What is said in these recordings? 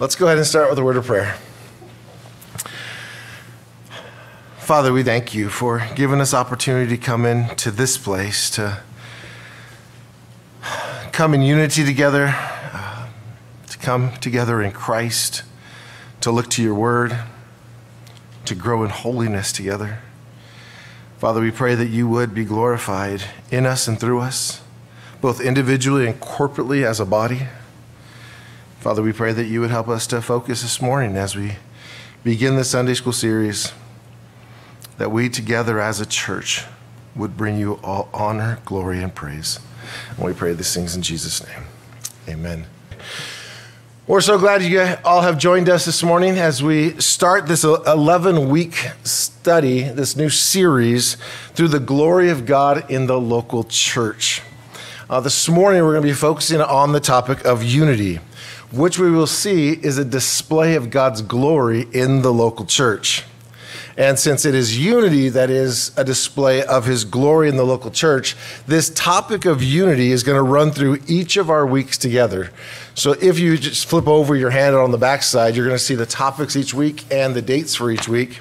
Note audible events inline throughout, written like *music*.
Let's go ahead and start with a word of prayer. Father, we thank you for giving us opportunity to come into this place, to come in unity together, uh, to come together in Christ, to look to your word, to grow in holiness together. Father, we pray that you would be glorified in us and through us, both individually and corporately as a body. Father, we pray that you would help us to focus this morning as we begin the Sunday school series, that we together as a church would bring you all honor, glory, and praise. And we pray these things in Jesus' name. Amen. We're so glad you all have joined us this morning as we start this 11 week study, this new series through the glory of God in the local church. Uh, this morning, we're going to be focusing on the topic of unity which we will see is a display of God's glory in the local church. And since it is unity that is a display of his glory in the local church, this topic of unity is going to run through each of our weeks together. So if you just flip over your hand on the backside, you're going to see the topics each week and the dates for each week.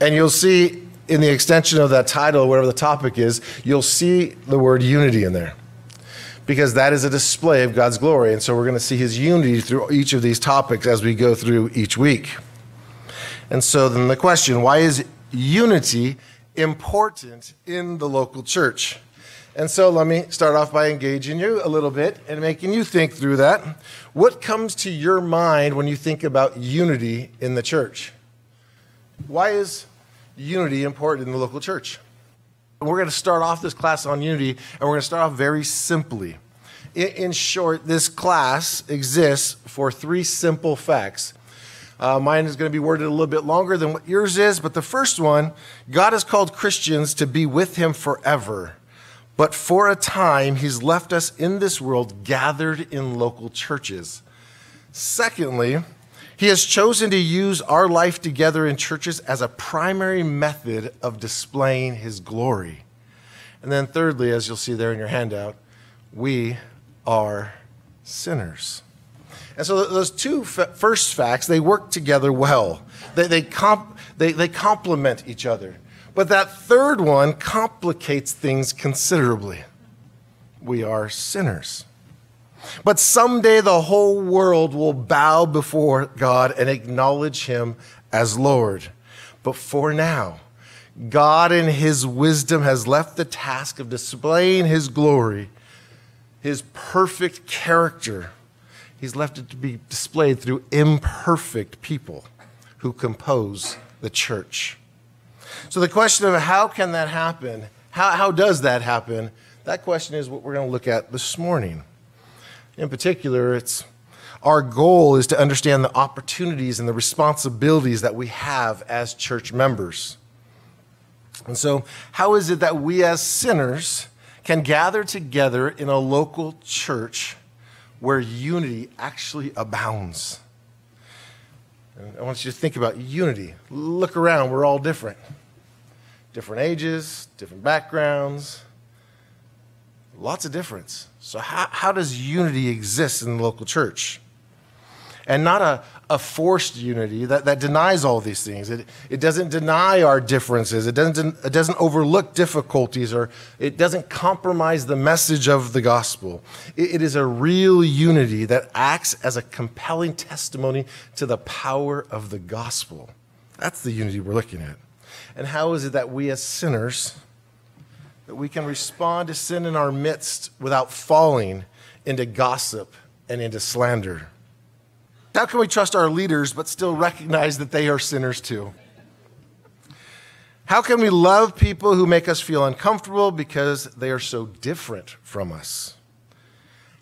And you'll see in the extension of that title, whatever the topic is, you'll see the word unity in there because that is a display of God's glory. And so we're going to see his unity through each of these topics as we go through each week. And so then the question why is unity important in the local church? And so let me start off by engaging you a little bit and making you think through that. What comes to your mind when you think about unity in the church? Why is unity important in the local church? We're going to start off this class on unity, and we're going to start off very simply. In, short, this class exists for three simple facts. Uh, mine is going to be worded a little bit longer than what yours is, but the first one God has called Christians to be with Him forever. But for a time, He's left us in this world gathered in local churches. Secondly, he has chosen to use our life together in churches as a primary method of displaying his glory. And then, thirdly, as you'll see there in your handout, we are sinners. And so those two first facts, they work together well. They, they, comp, they, they complement each other. But that third one complicates things considerably. We are sinners. But someday the whole world will bow before God and acknowledge him as Lord. But for now, God in his wisdom has left the task of displaying his glory, his perfect character. He's left it to be displayed through imperfect people who compose the church. So the question of how can that happen? How, how does that happen? That question is what we're going to look at this morning. In particular, it's our goal is to understand the opportunities and the responsibilities that we have as church members. And so, how is it that we as sinners can gather together in a local church where unity actually abounds? And I want you to think about unity. Look around, we're all different. Different ages, different backgrounds, lots of difference. So, how, how does unity exist in the local church? And not a, a forced unity that, that denies all these things. It, it doesn't deny our differences, it doesn't, it doesn't overlook difficulties, or it doesn't compromise the message of the gospel. It, it is a real unity that acts as a compelling testimony to the power of the gospel. That's the unity we're looking at. And how is it that we as sinners, that we can respond to sin in our midst without falling into gossip and into slander? How can we trust our leaders but still recognize that they are sinners too? How can we love people who make us feel uncomfortable because they are so different from us?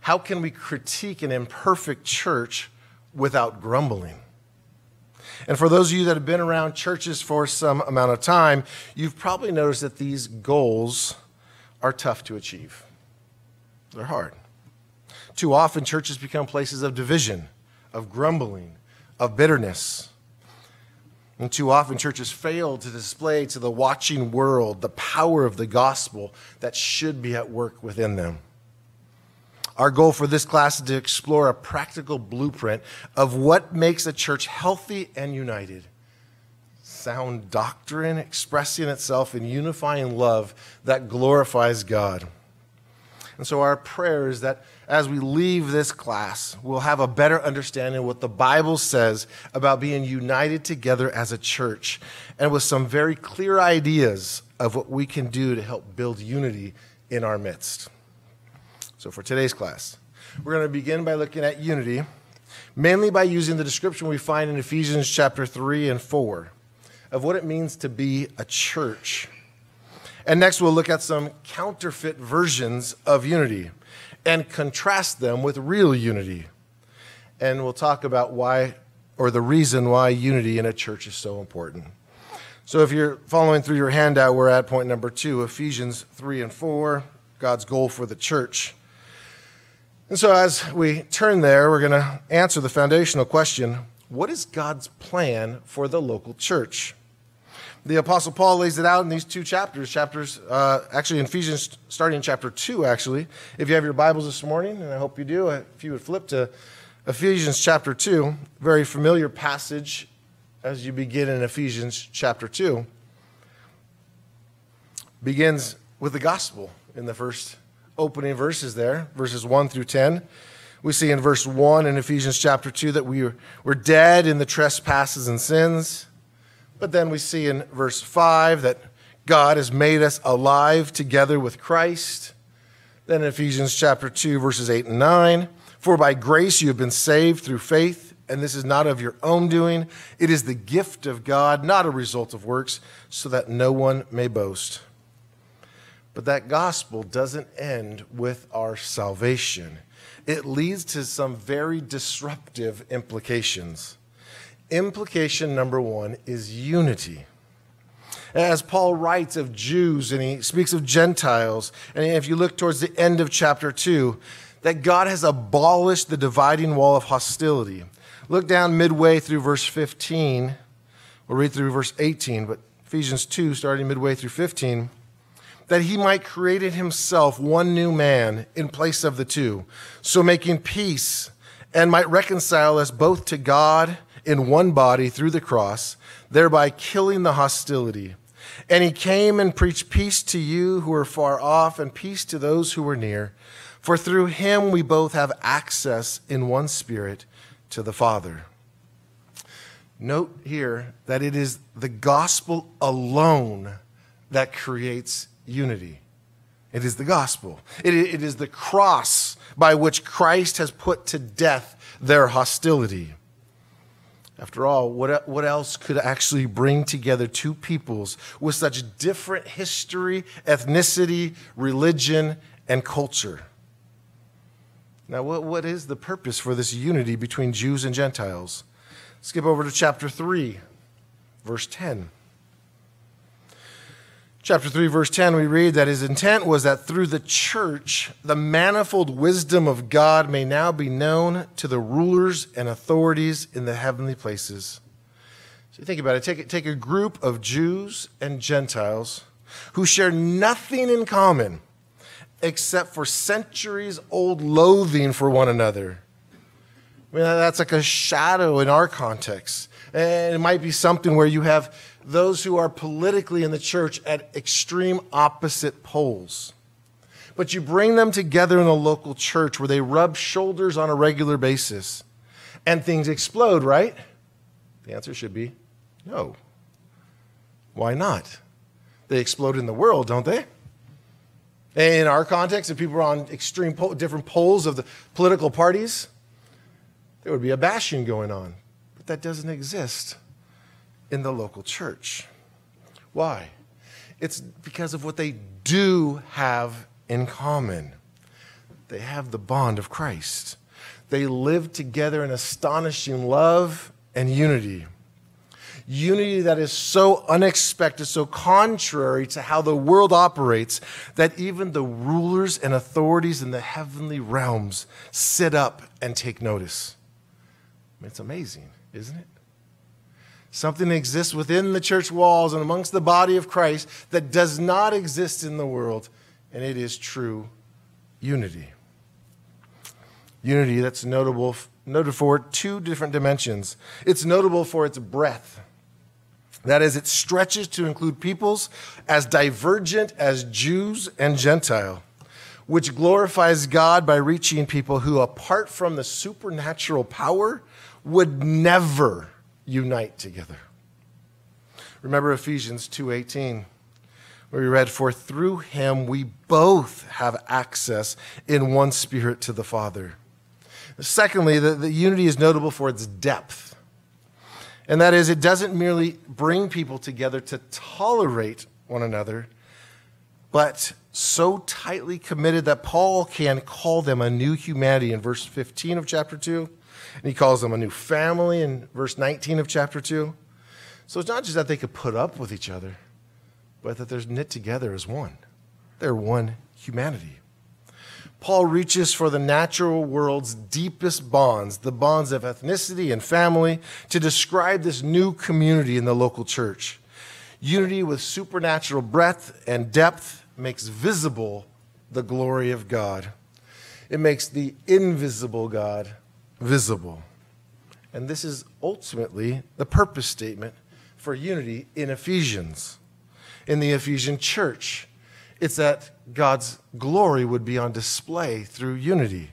How can we critique an imperfect church without grumbling? And for those of you that have been around churches for some amount of time, you've probably noticed that these goals are tough to achieve. They're hard. Too often, churches become places of division, of grumbling, of bitterness. And too often, churches fail to display to the watching world the power of the gospel that should be at work within them. Our goal for this class is to explore a practical blueprint of what makes a church healthy and united. Sound doctrine expressing itself in unifying love that glorifies God. And so, our prayer is that as we leave this class, we'll have a better understanding of what the Bible says about being united together as a church and with some very clear ideas of what we can do to help build unity in our midst. So, for today's class, we're going to begin by looking at unity, mainly by using the description we find in Ephesians chapter 3 and 4 of what it means to be a church. And next, we'll look at some counterfeit versions of unity and contrast them with real unity. And we'll talk about why, or the reason why unity in a church is so important. So, if you're following through your handout, we're at point number two Ephesians 3 and 4, God's goal for the church. And so, as we turn there, we're going to answer the foundational question what is God's plan for the local church? The Apostle Paul lays it out in these two chapters, chapters, uh, actually in Ephesians, starting in chapter 2, actually. If you have your Bibles this morning, and I hope you do, if you would flip to Ephesians chapter 2, very familiar passage as you begin in Ephesians chapter 2, begins with the gospel in the first opening verses there, verses 1 through 10. We see in verse 1 in Ephesians chapter 2 that we were dead in the trespasses and sins. But then we see in verse 5 that God has made us alive together with Christ. Then in Ephesians chapter 2, verses 8 and 9, for by grace you have been saved through faith, and this is not of your own doing. It is the gift of God, not a result of works, so that no one may boast. But that gospel doesn't end with our salvation it leads to some very disruptive implications. Implication number one is unity. As Paul writes of Jews and he speaks of Gentiles, and if you look towards the end of chapter 2, that God has abolished the dividing wall of hostility. Look down midway through verse 15. We'll read through verse 18, but Ephesians 2, starting midway through 15 that he might create in himself one new man in place of the two, so making peace and might reconcile us both to God in one body through the cross, thereby killing the hostility. And he came and preached peace to you who are far off and peace to those who are near. For through him we both have access in one spirit to the Father. Note here that it is the gospel alone that creates unity. It is the gospel. It, it is the cross by which Christ has put to death their hostility. After all, what, what else could actually bring together two peoples with such different history, ethnicity, religion, and culture? Now, what, what is the purpose for this unity between Jews and Gentiles? Skip over to chapter 3, verse 10 chapter 3, verse 10, we read that his intent was that through the church, the manifold wisdom of God may now be known to the rulers and authorities in the heavenly places. So think about it take, take a group of Jews and Gentiles who share nothing in common except for centuries old loathing for one another. I mean, that's like a shadow in our context. And it might be something where you have those who are politically in the church at extreme opposite poles. But you bring them together in a local church where they rub shoulders on a regular basis and things explode, right? The answer should be no. Why not? They explode in the world, don't they? In our context, if people are on extreme po- different poles of the political parties, there would be a bashing going on. But that doesn't exist in the local church. Why? It's because of what they do have in common. They have the bond of Christ. They live together in astonishing love and unity. Unity that is so unexpected, so contrary to how the world operates, that even the rulers and authorities in the heavenly realms sit up and take notice. I mean, it's amazing, isn't it? Something exists within the church walls and amongst the body of Christ that does not exist in the world, and it is true unity. Unity that's notable, noted for two different dimensions. It's notable for its breadth. That is, it stretches to include peoples as divergent as Jews and Gentile, which glorifies God by reaching people who, apart from the supernatural power, would never unite together. Remember Ephesians 2:18 where we read for through him we both have access in one spirit to the Father. Secondly, the, the unity is notable for its depth. And that is, it doesn't merely bring people together to tolerate one another, but so tightly committed that Paul can call them a new humanity in verse 15 of chapter 2. And he calls them a new family in verse 19 of chapter 2. So it's not just that they could put up with each other, but that they're knit together as one. They're one humanity. Paul reaches for the natural world's deepest bonds, the bonds of ethnicity and family, to describe this new community in the local church. Unity with supernatural breadth and depth makes visible the glory of God. It makes the invisible God visible. And this is ultimately the purpose statement for unity in Ephesians, in the Ephesian church. It's that God's glory would be on display through unity.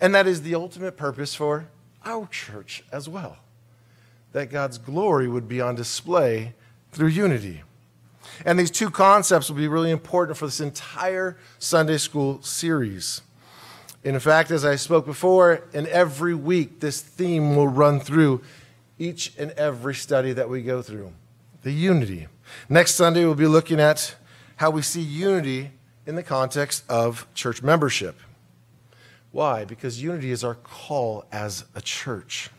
And that is the ultimate purpose for our church as well. That God's glory would be on display through unity. And these two concepts will be really important for this entire Sunday school series. In fact, as I spoke before, in every week, this theme will run through each and every study that we go through the unity. Next Sunday, we'll be looking at how we see unity in the context of church membership. Why? Because unity is our call as a church.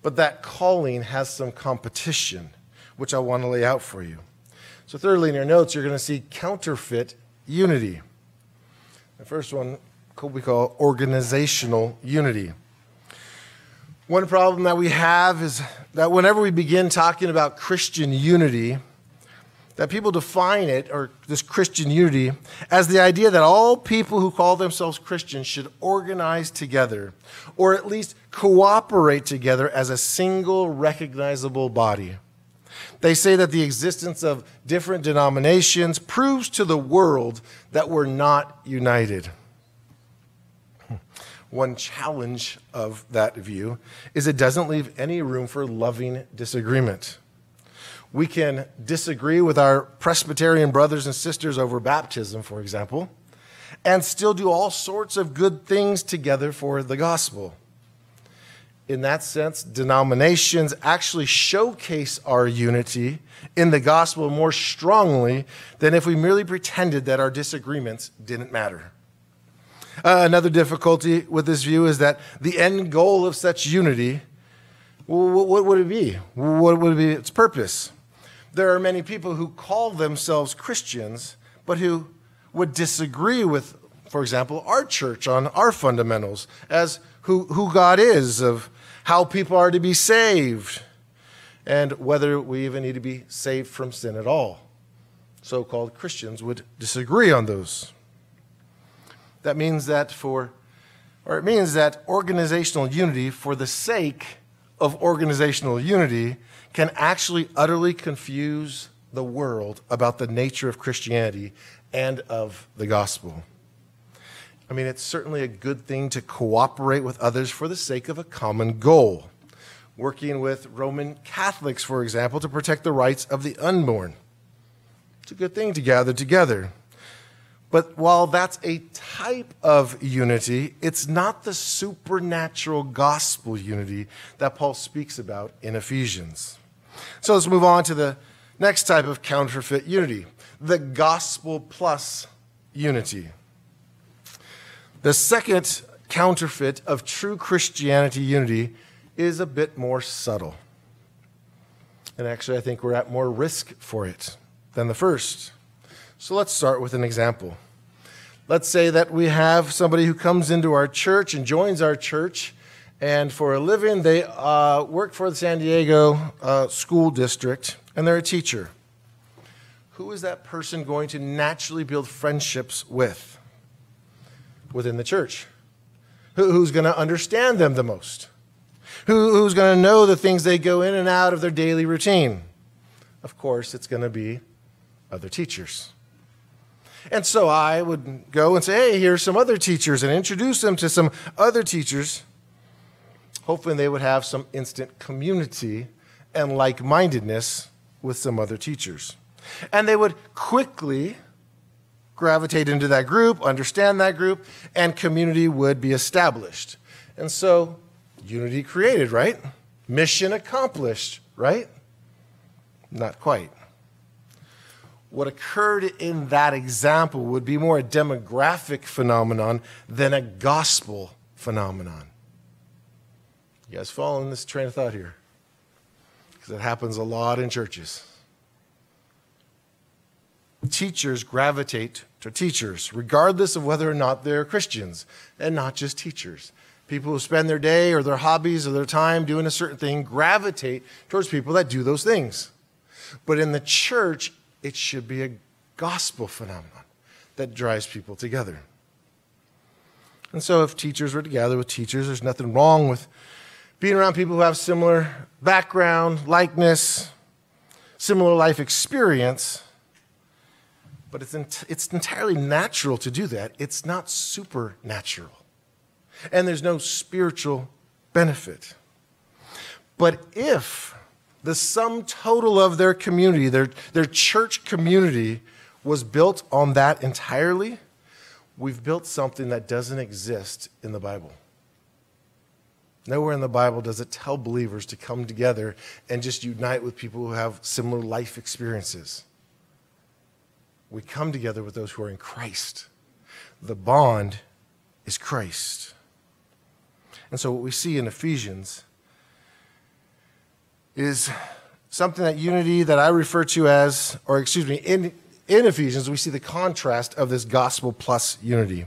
But that calling has some competition, which I want to lay out for you. So, thirdly, in your notes, you're going to see counterfeit unity. The first one we call organizational unity. One problem that we have is that whenever we begin talking about Christian unity, that people define it, or this Christian unity, as the idea that all people who call themselves Christians should organize together, or at least cooperate together as a single recognizable body. They say that the existence of different denominations proves to the world that we're not united. One challenge of that view is it doesn't leave any room for loving disagreement. We can disagree with our Presbyterian brothers and sisters over baptism, for example, and still do all sorts of good things together for the gospel in that sense, denominations actually showcase our unity in the gospel more strongly than if we merely pretended that our disagreements didn't matter. Uh, another difficulty with this view is that the end goal of such unity, what, what would it be? What would be its purpose? There are many people who call themselves Christians, but who would disagree with, for example, our church on our fundamentals as who, who God is, of how people are to be saved, and whether we even need to be saved from sin at all. So called Christians would disagree on those. That means that for, or it means that organizational unity, for the sake of organizational unity, can actually utterly confuse the world about the nature of Christianity and of the gospel. I mean, it's certainly a good thing to cooperate with others for the sake of a common goal. Working with Roman Catholics, for example, to protect the rights of the unborn. It's a good thing to gather together. But while that's a type of unity, it's not the supernatural gospel unity that Paul speaks about in Ephesians. So let's move on to the next type of counterfeit unity the gospel plus unity. The second counterfeit of true Christianity unity is a bit more subtle. And actually, I think we're at more risk for it than the first. So let's start with an example. Let's say that we have somebody who comes into our church and joins our church, and for a living, they uh, work for the San Diego uh, school district, and they're a teacher. Who is that person going to naturally build friendships with? within the church. who's going to understand them the most? Who, who's going to know the things they go in and out of their daily routine? Of course, it's going to be other teachers. And so I would go and say, hey, here's some other teachers, and introduce them to some other teachers. Hoping they would have some instant community and like mindedness with some other teachers. And they would quickly gravitate into that group, understand that group, and community would be established. And so, unity created, right? Mission accomplished, right? Not quite. What occurred in that example would be more a demographic phenomenon than a gospel phenomenon. You guys following this train of thought here? Because it happens a lot in churches. Teachers gravitate to teachers, regardless of whether or not they're Christians, and not just teachers. People who spend their day or their hobbies or their time doing a certain thing gravitate towards people that do those things. But in the church, it should be a gospel phenomenon that drives people together. And so, if teachers were together with teachers, there's nothing wrong with being around people who have similar background, likeness, similar life experience. But it's, ent- it's entirely natural to do that. It's not supernatural. And there's no spiritual benefit. But if the sum total of their community, their, their church community, was built on that entirely, we've built something that doesn't exist in the Bible. Nowhere in the Bible does it tell believers to come together and just unite with people who have similar life experiences. We come together with those who are in Christ. The bond is Christ. And so, what we see in Ephesians is something that unity that I refer to as, or excuse me, in, in Ephesians, we see the contrast of this gospel plus unity.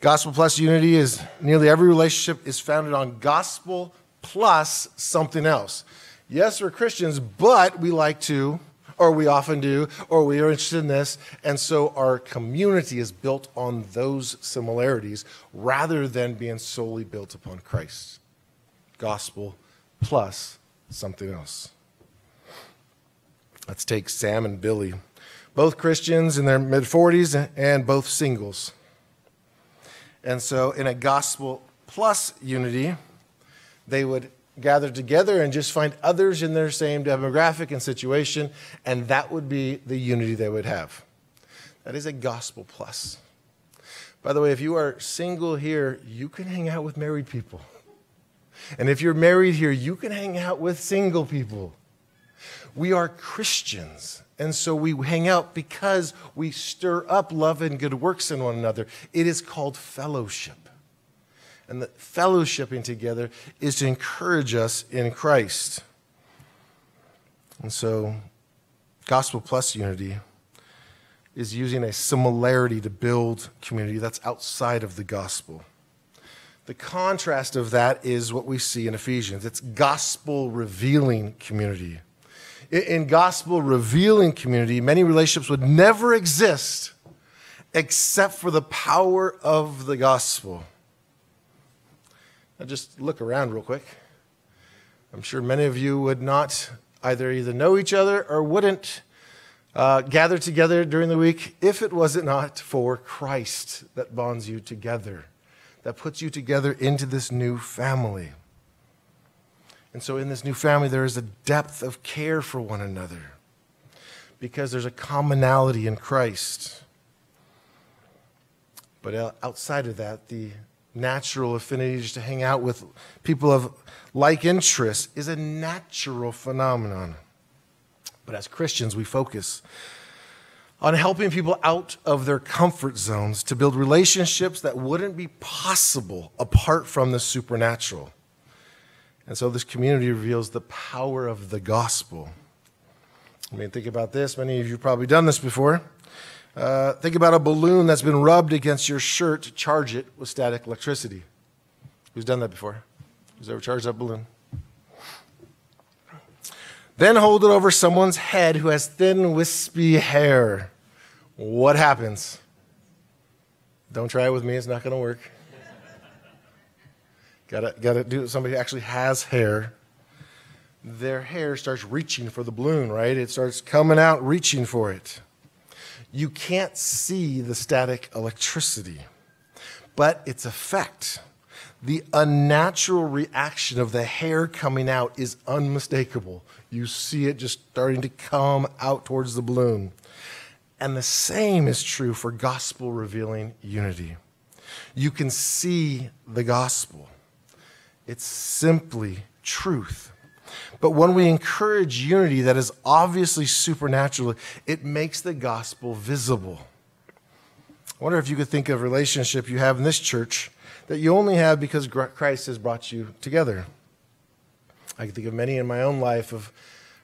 Gospel plus unity is nearly every relationship is founded on gospel plus something else. Yes, we're Christians, but we like to, or we often do, or we are interested in this, and so our community is built on those similarities rather than being solely built upon Christ. Gospel plus something else. Let's take Sam and Billy, both Christians in their mid 40s and both singles. And so, in a gospel plus unity, they would gather together and just find others in their same demographic and situation, and that would be the unity they would have. That is a gospel plus. By the way, if you are single here, you can hang out with married people. And if you're married here, you can hang out with single people. We are Christians. And so we hang out because we stir up love and good works in one another. It is called fellowship. And the fellowshipping together is to encourage us in Christ. And so, gospel plus unity is using a similarity to build community that's outside of the gospel. The contrast of that is what we see in Ephesians it's gospel revealing community. In gospel revealing community, many relationships would never exist except for the power of the gospel. Now, just look around real quick. I'm sure many of you would not either either know each other or wouldn't uh, gather together during the week if it wasn't not for Christ that bonds you together that puts you together into this new family. And so, in this new family, there is a depth of care for one another because there's a commonality in Christ. But outside of that, the natural affinity just to hang out with people of like interests is a natural phenomenon. But as Christians, we focus on helping people out of their comfort zones to build relationships that wouldn't be possible apart from the supernatural. And so this community reveals the power of the gospel. I mean, think about this. Many of you probably done this before. Uh, think about a balloon that's been rubbed against your shirt to charge it with static electricity. Who's done that before? Who's ever charged that balloon? Then hold it over someone's head who has thin, wispy hair. What happens? Don't try it with me, it's not going to work. Gotta, gotta do it. With somebody who actually has hair. Their hair starts reaching for the balloon, right? It starts coming out, reaching for it. You can't see the static electricity, but its effect, the unnatural reaction of the hair coming out, is unmistakable. You see it just starting to come out towards the balloon. And the same is true for gospel revealing unity. You can see the gospel, it's simply truth. But when we encourage unity that is obviously supernatural, it makes the gospel visible. I wonder if you could think of a relationship you have in this church that you only have because Christ has brought you together. I can think of many in my own life of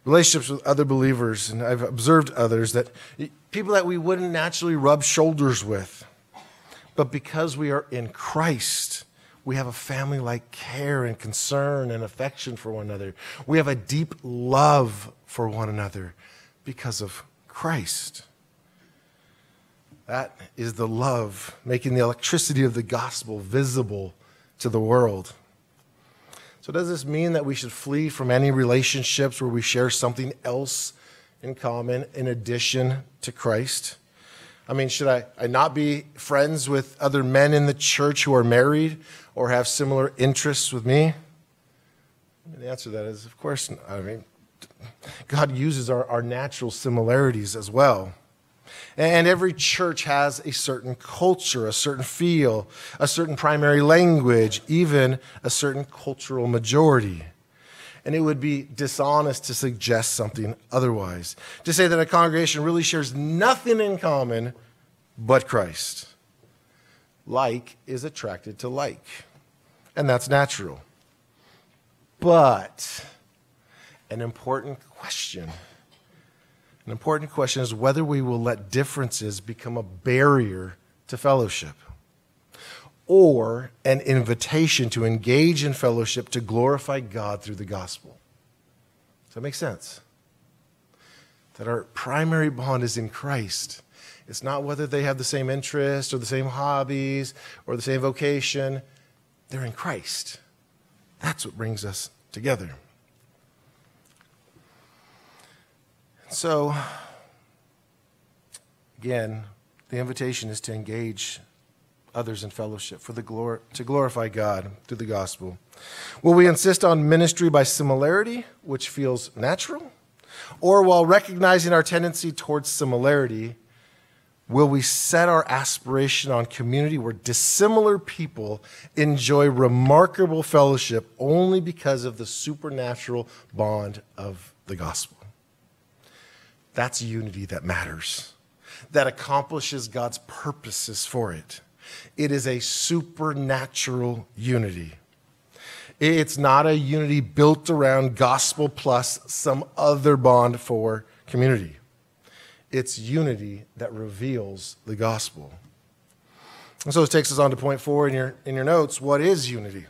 relationships with other believers, and I've observed others that people that we wouldn't naturally rub shoulders with. But because we are in Christ, we have a family like care and concern and affection for one another. We have a deep love for one another because of Christ. That is the love, making the electricity of the gospel visible to the world. So, does this mean that we should flee from any relationships where we share something else in common in addition to Christ? I mean, should I, I not be friends with other men in the church who are married or have similar interests with me? The answer to that is, of course. I mean, God uses our, our natural similarities as well. And every church has a certain culture, a certain feel, a certain primary language, even a certain cultural majority. And it would be dishonest to suggest something otherwise. To say that a congregation really shares nothing in common but Christ. Like is attracted to like, and that's natural. But an important question an important question is whether we will let differences become a barrier to fellowship or an invitation to engage in fellowship to glorify God through the gospel. Does that make sense? That our primary bond is in Christ. It's not whether they have the same interests or the same hobbies or the same vocation. They're in Christ. That's what brings us together. So, again, the invitation is to engage others in fellowship for the glor- to glorify God through the gospel. Will we insist on ministry by similarity, which feels natural? Or while recognizing our tendency towards similarity, will we set our aspiration on community where dissimilar people enjoy remarkable fellowship only because of the supernatural bond of the gospel? That's unity that matters, that accomplishes God's purposes for it. It is a supernatural unity. It's not a unity built around gospel plus some other bond for community. It's unity that reveals the gospel. And so it takes us on to point four in your, in your notes. What is unity?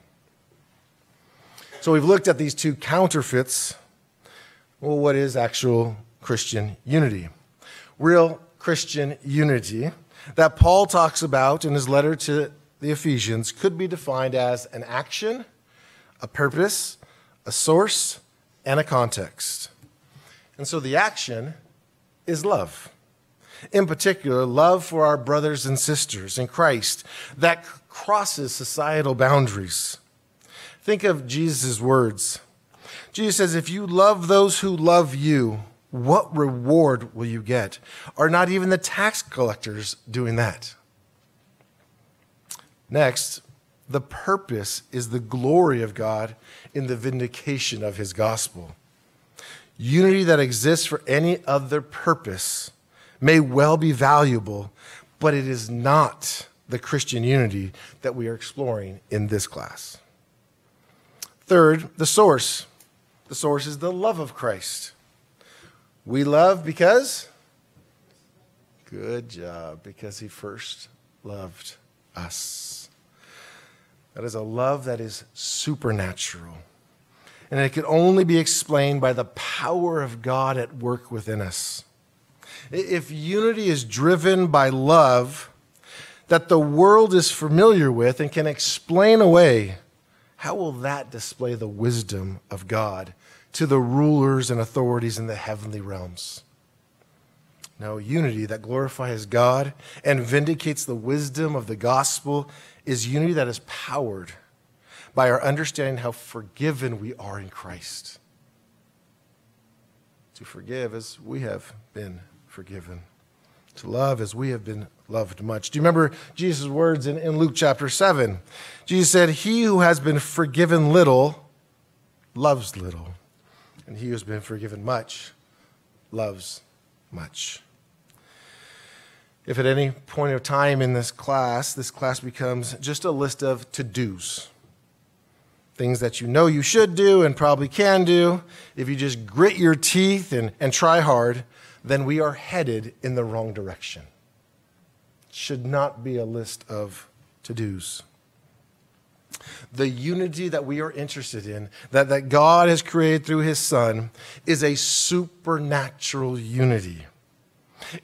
So we've looked at these two counterfeits. Well, what is actual Christian unity. Real Christian unity that Paul talks about in his letter to the Ephesians could be defined as an action, a purpose, a source, and a context. And so the action is love. In particular, love for our brothers and sisters in Christ that crosses societal boundaries. Think of Jesus' words. Jesus says, If you love those who love you, what reward will you get? Are not even the tax collectors doing that? Next, the purpose is the glory of God in the vindication of his gospel. Unity that exists for any other purpose may well be valuable, but it is not the Christian unity that we are exploring in this class. Third, the source. The source is the love of Christ. We love because? Good job, because he first loved us. That is a love that is supernatural. And it can only be explained by the power of God at work within us. If unity is driven by love that the world is familiar with and can explain away, how will that display the wisdom of God to the rulers and authorities in the heavenly realms? No, unity that glorifies God and vindicates the wisdom of the gospel is unity that is powered by our understanding how forgiven we are in Christ. To forgive as we have been forgiven, to love as we have been loved much. Do you remember Jesus' words in, in Luke chapter 7? Jesus said, He who has been forgiven little loves little, and he who has been forgiven much loves much. If at any point of time in this class, this class becomes just a list of to dos, things that you know you should do and probably can do, if you just grit your teeth and, and try hard, then we are headed in the wrong direction. It should not be a list of to dos. The unity that we are interested in, that, that God has created through his Son, is a supernatural unity.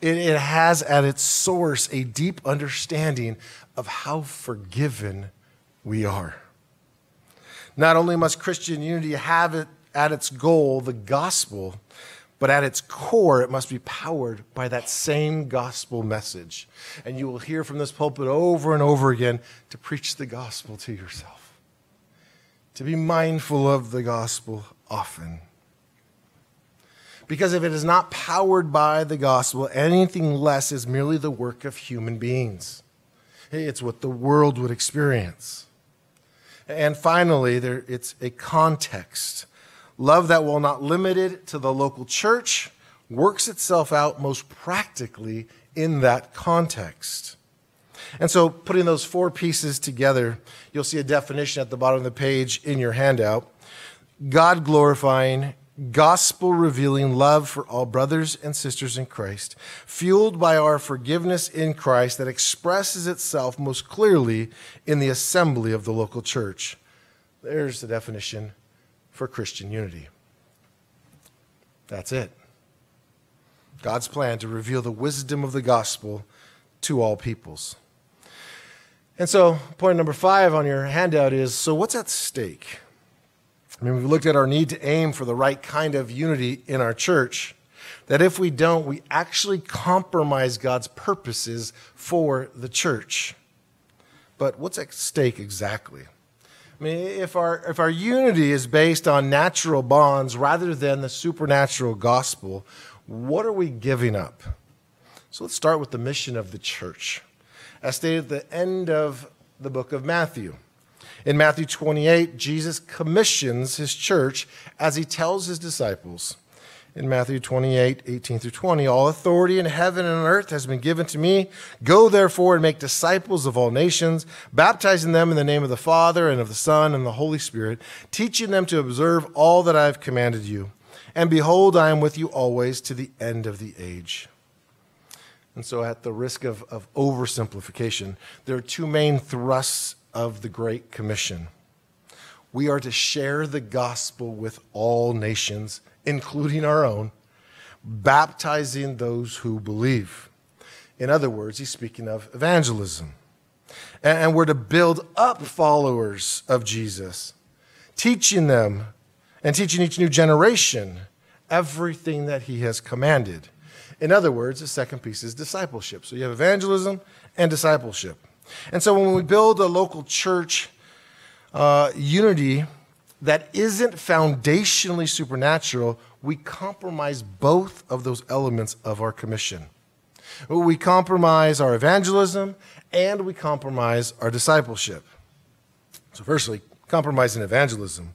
It, it has at its source a deep understanding of how forgiven we are. Not only must Christian unity have it at its goal the gospel, but at its core, it must be powered by that same gospel message. And you will hear from this pulpit over and over again to preach the gospel to yourself, to be mindful of the gospel often. Because if it is not powered by the gospel, anything less is merely the work of human beings. It's what the world would experience. And finally, there, it's a context. Love that, while not limited to the local church, works itself out most practically in that context. And so, putting those four pieces together, you'll see a definition at the bottom of the page in your handout God glorifying, gospel revealing love for all brothers and sisters in Christ, fueled by our forgiveness in Christ that expresses itself most clearly in the assembly of the local church. There's the definition for Christian unity. That's it. God's plan to reveal the wisdom of the gospel to all peoples. And so, point number five on your handout is so, what's at stake? I mean, we've looked at our need to aim for the right kind of unity in our church. That if we don't, we actually compromise God's purposes for the church. But what's at stake exactly? I mean, if our, if our unity is based on natural bonds rather than the supernatural gospel, what are we giving up? So let's start with the mission of the church. As stated at the end of the book of Matthew. In Matthew 28, Jesus commissions his church as he tells his disciples. In Matthew 28, 18 through 20, all authority in heaven and on earth has been given to me. Go therefore and make disciples of all nations, baptizing them in the name of the Father and of the Son and the Holy Spirit, teaching them to observe all that I have commanded you. And behold, I am with you always to the end of the age. And so, at the risk of, of oversimplification, there are two main thrusts of the Great Commission. We are to share the gospel with all nations, including our own, baptizing those who believe. In other words, he's speaking of evangelism. And we're to build up followers of Jesus, teaching them and teaching each new generation everything that he has commanded. In other words, the second piece is discipleship. So you have evangelism and discipleship. And so when we build a local church uh, unity that isn't foundationally supernatural, we compromise both of those elements of our commission. We compromise our evangelism and we compromise our discipleship. So, firstly, compromising evangelism.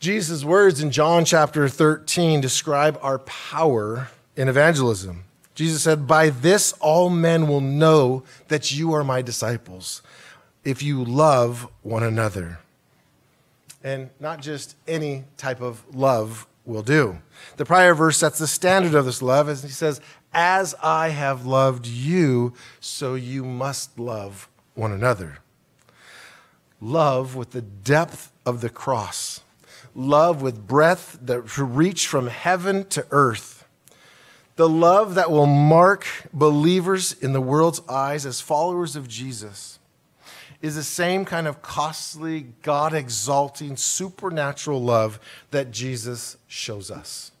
Jesus' words in John chapter 13 describe our power in evangelism. Jesus said, By this all men will know that you are my disciples, if you love one another. And not just any type of love will do. The prior verse sets the standard of this love as he says, As I have loved you, so you must love one another. Love with the depth of the cross, love with breadth that reach from heaven to earth the love that will mark believers in the world's eyes as followers of Jesus is the same kind of costly, God exalting, supernatural love that Jesus shows us.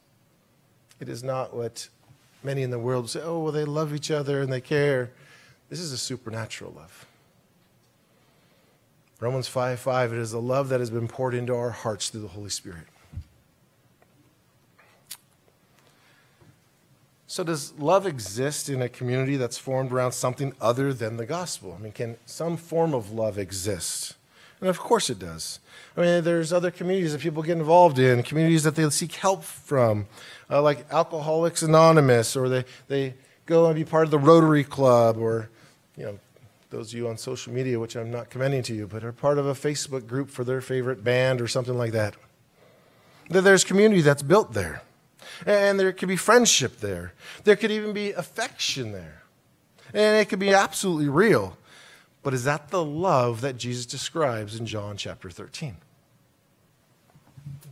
It is not what many in the world say, oh, well, they love each other and they care. This is a supernatural love. Romans 5 5, it is a love that has been poured into our hearts through the Holy Spirit. So, does love exist in a community that's formed around something other than the gospel? I mean, can some form of love exist? And of course it does. I mean, there's other communities that people get involved in, communities that they seek help from, uh, like Alcoholics Anonymous, or they, they go and be part of the Rotary Club, or, you know, those of you on social media, which I'm not commending to you, but are part of a Facebook group for their favorite band or something like that. There's community that's built there. And there could be friendship there. There could even be affection there. And it could be absolutely real. But is that the love that Jesus describes in John chapter 13?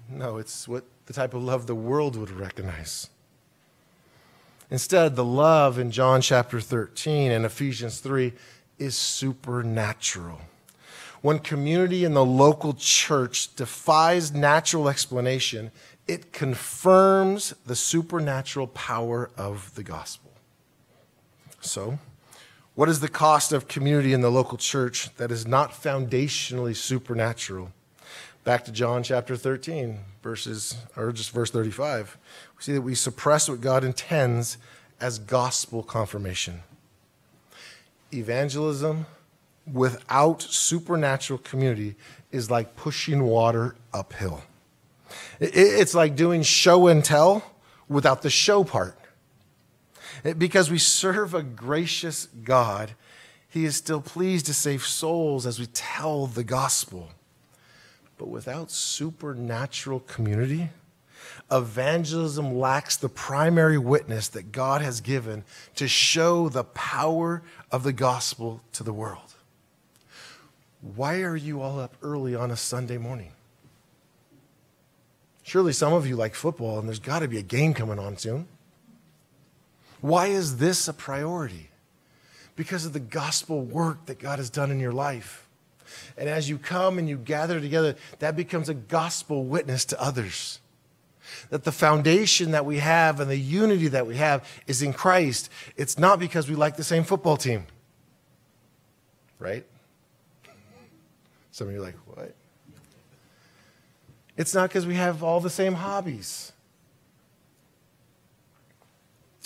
No, it's what the type of love the world would recognize. Instead, the love in John chapter 13 and Ephesians 3 is supernatural. When community in the local church defies natural explanation, it confirms the supernatural power of the gospel. So, what is the cost of community in the local church that is not foundationally supernatural? Back to John chapter 13, verses, or just verse 35. We see that we suppress what God intends as gospel confirmation. Evangelism without supernatural community is like pushing water uphill. It's like doing show and tell without the show part. Because we serve a gracious God, He is still pleased to save souls as we tell the gospel. But without supernatural community, evangelism lacks the primary witness that God has given to show the power of the gospel to the world. Why are you all up early on a Sunday morning? Surely some of you like football, and there's got to be a game coming on soon. Why is this a priority? Because of the gospel work that God has done in your life. And as you come and you gather together, that becomes a gospel witness to others. That the foundation that we have and the unity that we have is in Christ. It's not because we like the same football team. Right? Some of you are like, what? It's not because we have all the same hobbies,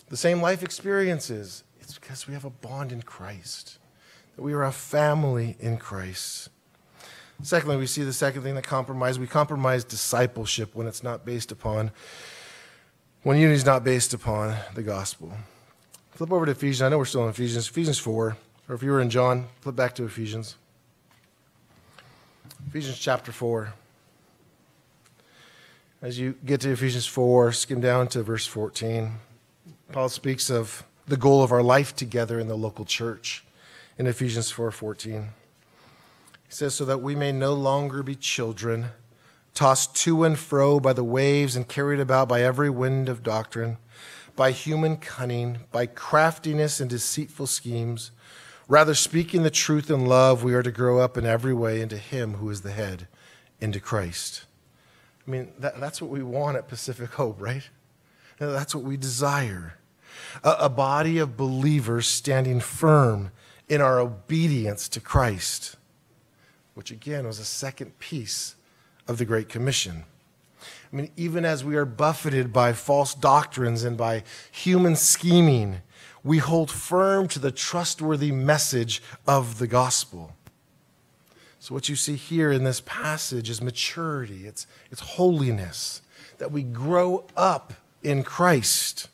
the same life experiences. It's because we have a bond in Christ, that we are a family in Christ. Secondly, we see the second thing that compromise. We compromise discipleship when it's not based upon, when unity is not based upon the gospel. Flip over to Ephesians. I know we're still in Ephesians. Ephesians 4. Or if you were in John, flip back to Ephesians. Ephesians chapter 4. As you get to Ephesians 4, skim down to verse 14. Paul speaks of the goal of our life together in the local church in Ephesians 4:14. he says so that we may no longer be children tossed to and fro by the waves and carried about by every wind of doctrine by human cunning by craftiness and deceitful schemes rather speaking the truth in love we are to grow up in every way into him who is the head into Christ I mean, that, that's what we want at Pacific Hope, right? That's what we desire. A, a body of believers standing firm in our obedience to Christ, which again was a second piece of the Great Commission. I mean, even as we are buffeted by false doctrines and by human scheming, we hold firm to the trustworthy message of the gospel. So, what you see here in this passage is maturity, it's, it's holiness, that we grow up in Christ.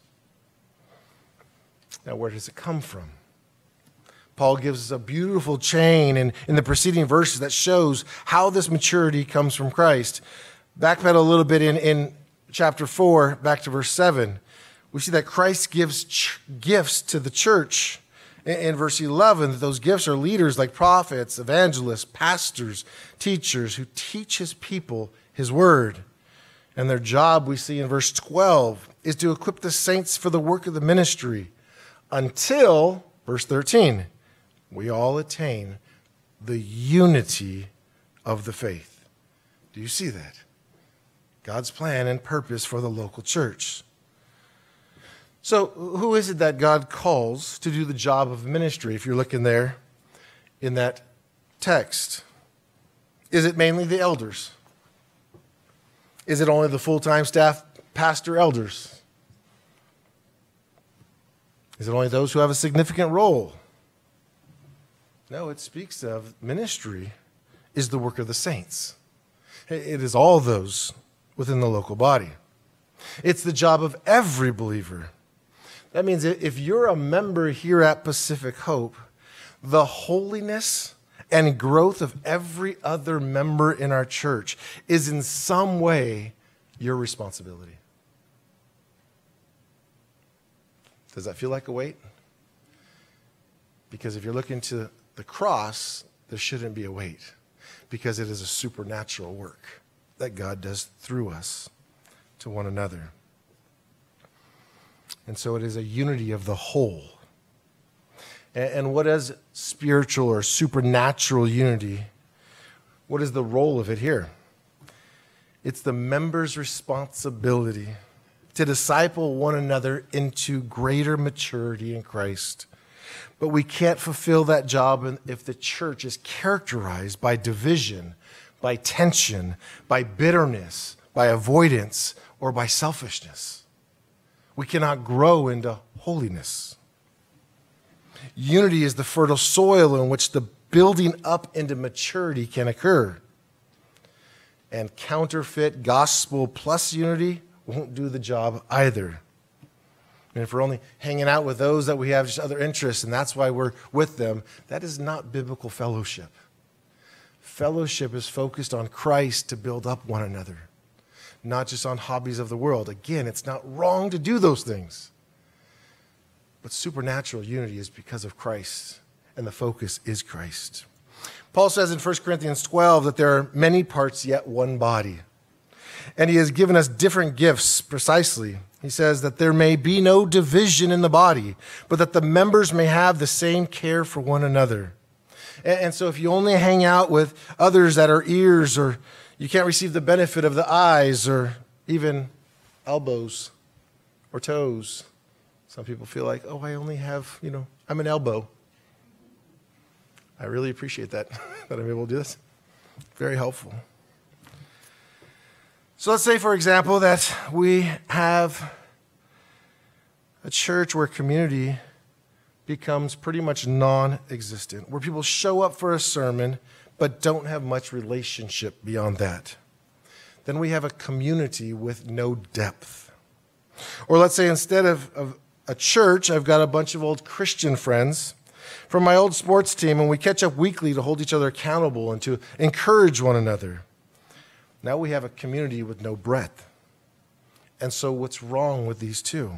Now, where does it come from? Paul gives us a beautiful chain in, in the preceding verses that shows how this maturity comes from Christ. Backpedal a little bit in, in chapter 4, back to verse 7. We see that Christ gives ch- gifts to the church in verse 11 that those gifts are leaders like prophets, evangelists, pastors, teachers who teach his people his word. And their job, we see in verse 12, is to equip the saints for the work of the ministry until, verse 13, we all attain the unity of the faith. Do you see that? God's plan and purpose for the local church. So, who is it that God calls to do the job of ministry? If you're looking there in that text, is it mainly the elders? Is it only the full time staff pastor elders? Is it only those who have a significant role? No, it speaks of ministry is the work of the saints. It is all those within the local body. It's the job of every believer. That means if you're a member here at Pacific Hope, the holiness and growth of every other member in our church is in some way your responsibility. Does that feel like a weight? Because if you're looking to the cross, there shouldn't be a weight because it is a supernatural work that God does through us to one another. And so it is a unity of the whole. And what is spiritual or supernatural unity? What is the role of it here? It's the members' responsibility to disciple one another into greater maturity in Christ. But we can't fulfill that job if the church is characterized by division, by tension, by bitterness, by avoidance, or by selfishness. We cannot grow into holiness. Unity is the fertile soil in which the building up into maturity can occur. And counterfeit gospel plus unity won't do the job either. And if we're only hanging out with those that we have just other interests and that's why we're with them, that is not biblical fellowship. Fellowship is focused on Christ to build up one another, not just on hobbies of the world. Again, it's not wrong to do those things. But supernatural unity is because of Christ, and the focus is Christ. Paul says in 1 Corinthians 12 that there are many parts, yet one body. And he has given us different gifts precisely he says that there may be no division in the body, but that the members may have the same care for one another. And so if you only hang out with others that are ears, or you can't receive the benefit of the eyes, or even elbows or toes, some people feel like, oh, I only have, you know, I'm an elbow. I really appreciate that, *laughs* that I'm able to do this. Very helpful. So let's say, for example, that we have a church where community becomes pretty much non existent, where people show up for a sermon but don't have much relationship beyond that. Then we have a community with no depth. Or let's say instead of, of a church, I've got a bunch of old Christian friends from my old sports team, and we catch up weekly to hold each other accountable and to encourage one another. Now we have a community with no breadth. And so, what's wrong with these two?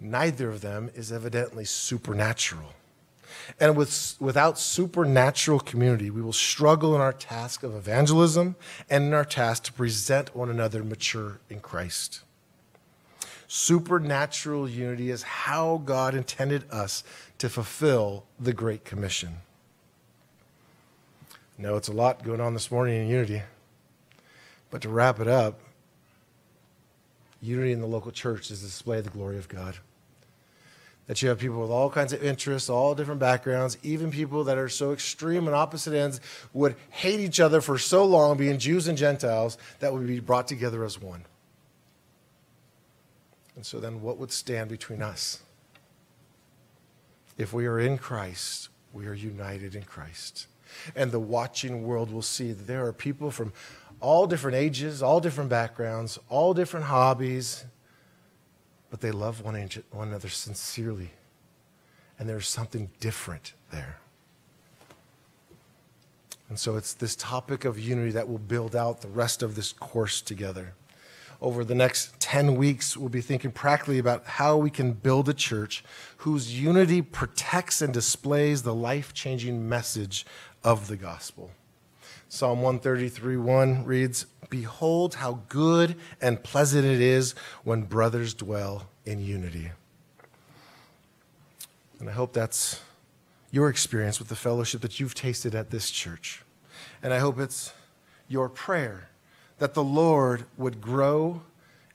Neither of them is evidently supernatural. And with, without supernatural community, we will struggle in our task of evangelism and in our task to present one another mature in Christ. Supernatural unity is how God intended us to fulfill the Great Commission. No, it's a lot going on this morning in unity. But to wrap it up, unity in the local church is the display of the glory of God. That you have people with all kinds of interests, all different backgrounds, even people that are so extreme and opposite ends would hate each other for so long, being Jews and Gentiles, that would be brought together as one. And so then, what would stand between us? If we are in Christ, we are united in Christ. And the watching world will see that there are people from all different ages, all different backgrounds, all different hobbies, but they love one, another sincerely. And there's something different there. And so it's this topic of unity that will build out the rest of this course together. Over the next 10 weeks, we'll be thinking practically about how we can build a church whose unity protects and displays the life changing message of the gospel. Psalm 133 1 reads, Behold how good and pleasant it is when brothers dwell in unity. And I hope that's your experience with the fellowship that you've tasted at this church. And I hope it's your prayer that the Lord would grow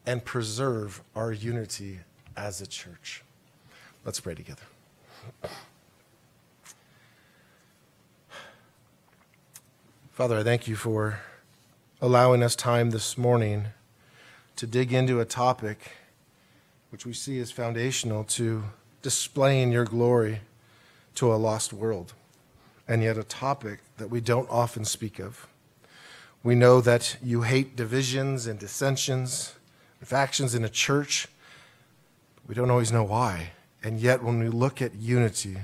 and preserve our unity as a church. Let's pray together. Father, I thank you for allowing us time this morning to dig into a topic which we see as foundational to displaying your glory to a lost world, and yet a topic that we don't often speak of. We know that you hate divisions and dissensions and factions in a church. We don't always know why. And yet, when we look at unity,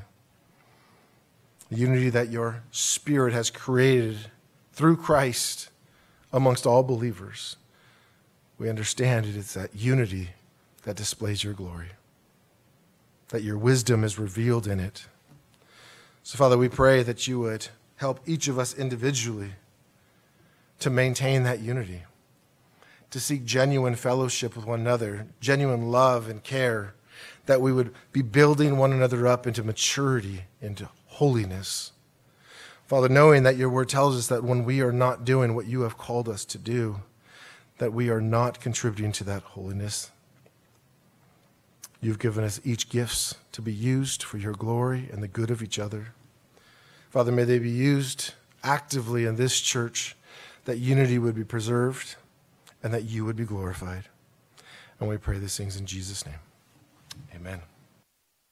the unity that your Spirit has created through Christ amongst all believers, we understand it is that unity that displays your glory, that your wisdom is revealed in it. So, Father, we pray that you would help each of us individually to maintain that unity, to seek genuine fellowship with one another, genuine love and care, that we would be building one another up into maturity, into holiness. Father, knowing that your word tells us that when we are not doing what you have called us to do, that we are not contributing to that holiness. You've given us each gifts to be used for your glory and the good of each other. Father, may they be used actively in this church, that unity would be preserved and that you would be glorified. And we pray these things in Jesus' name. Amen.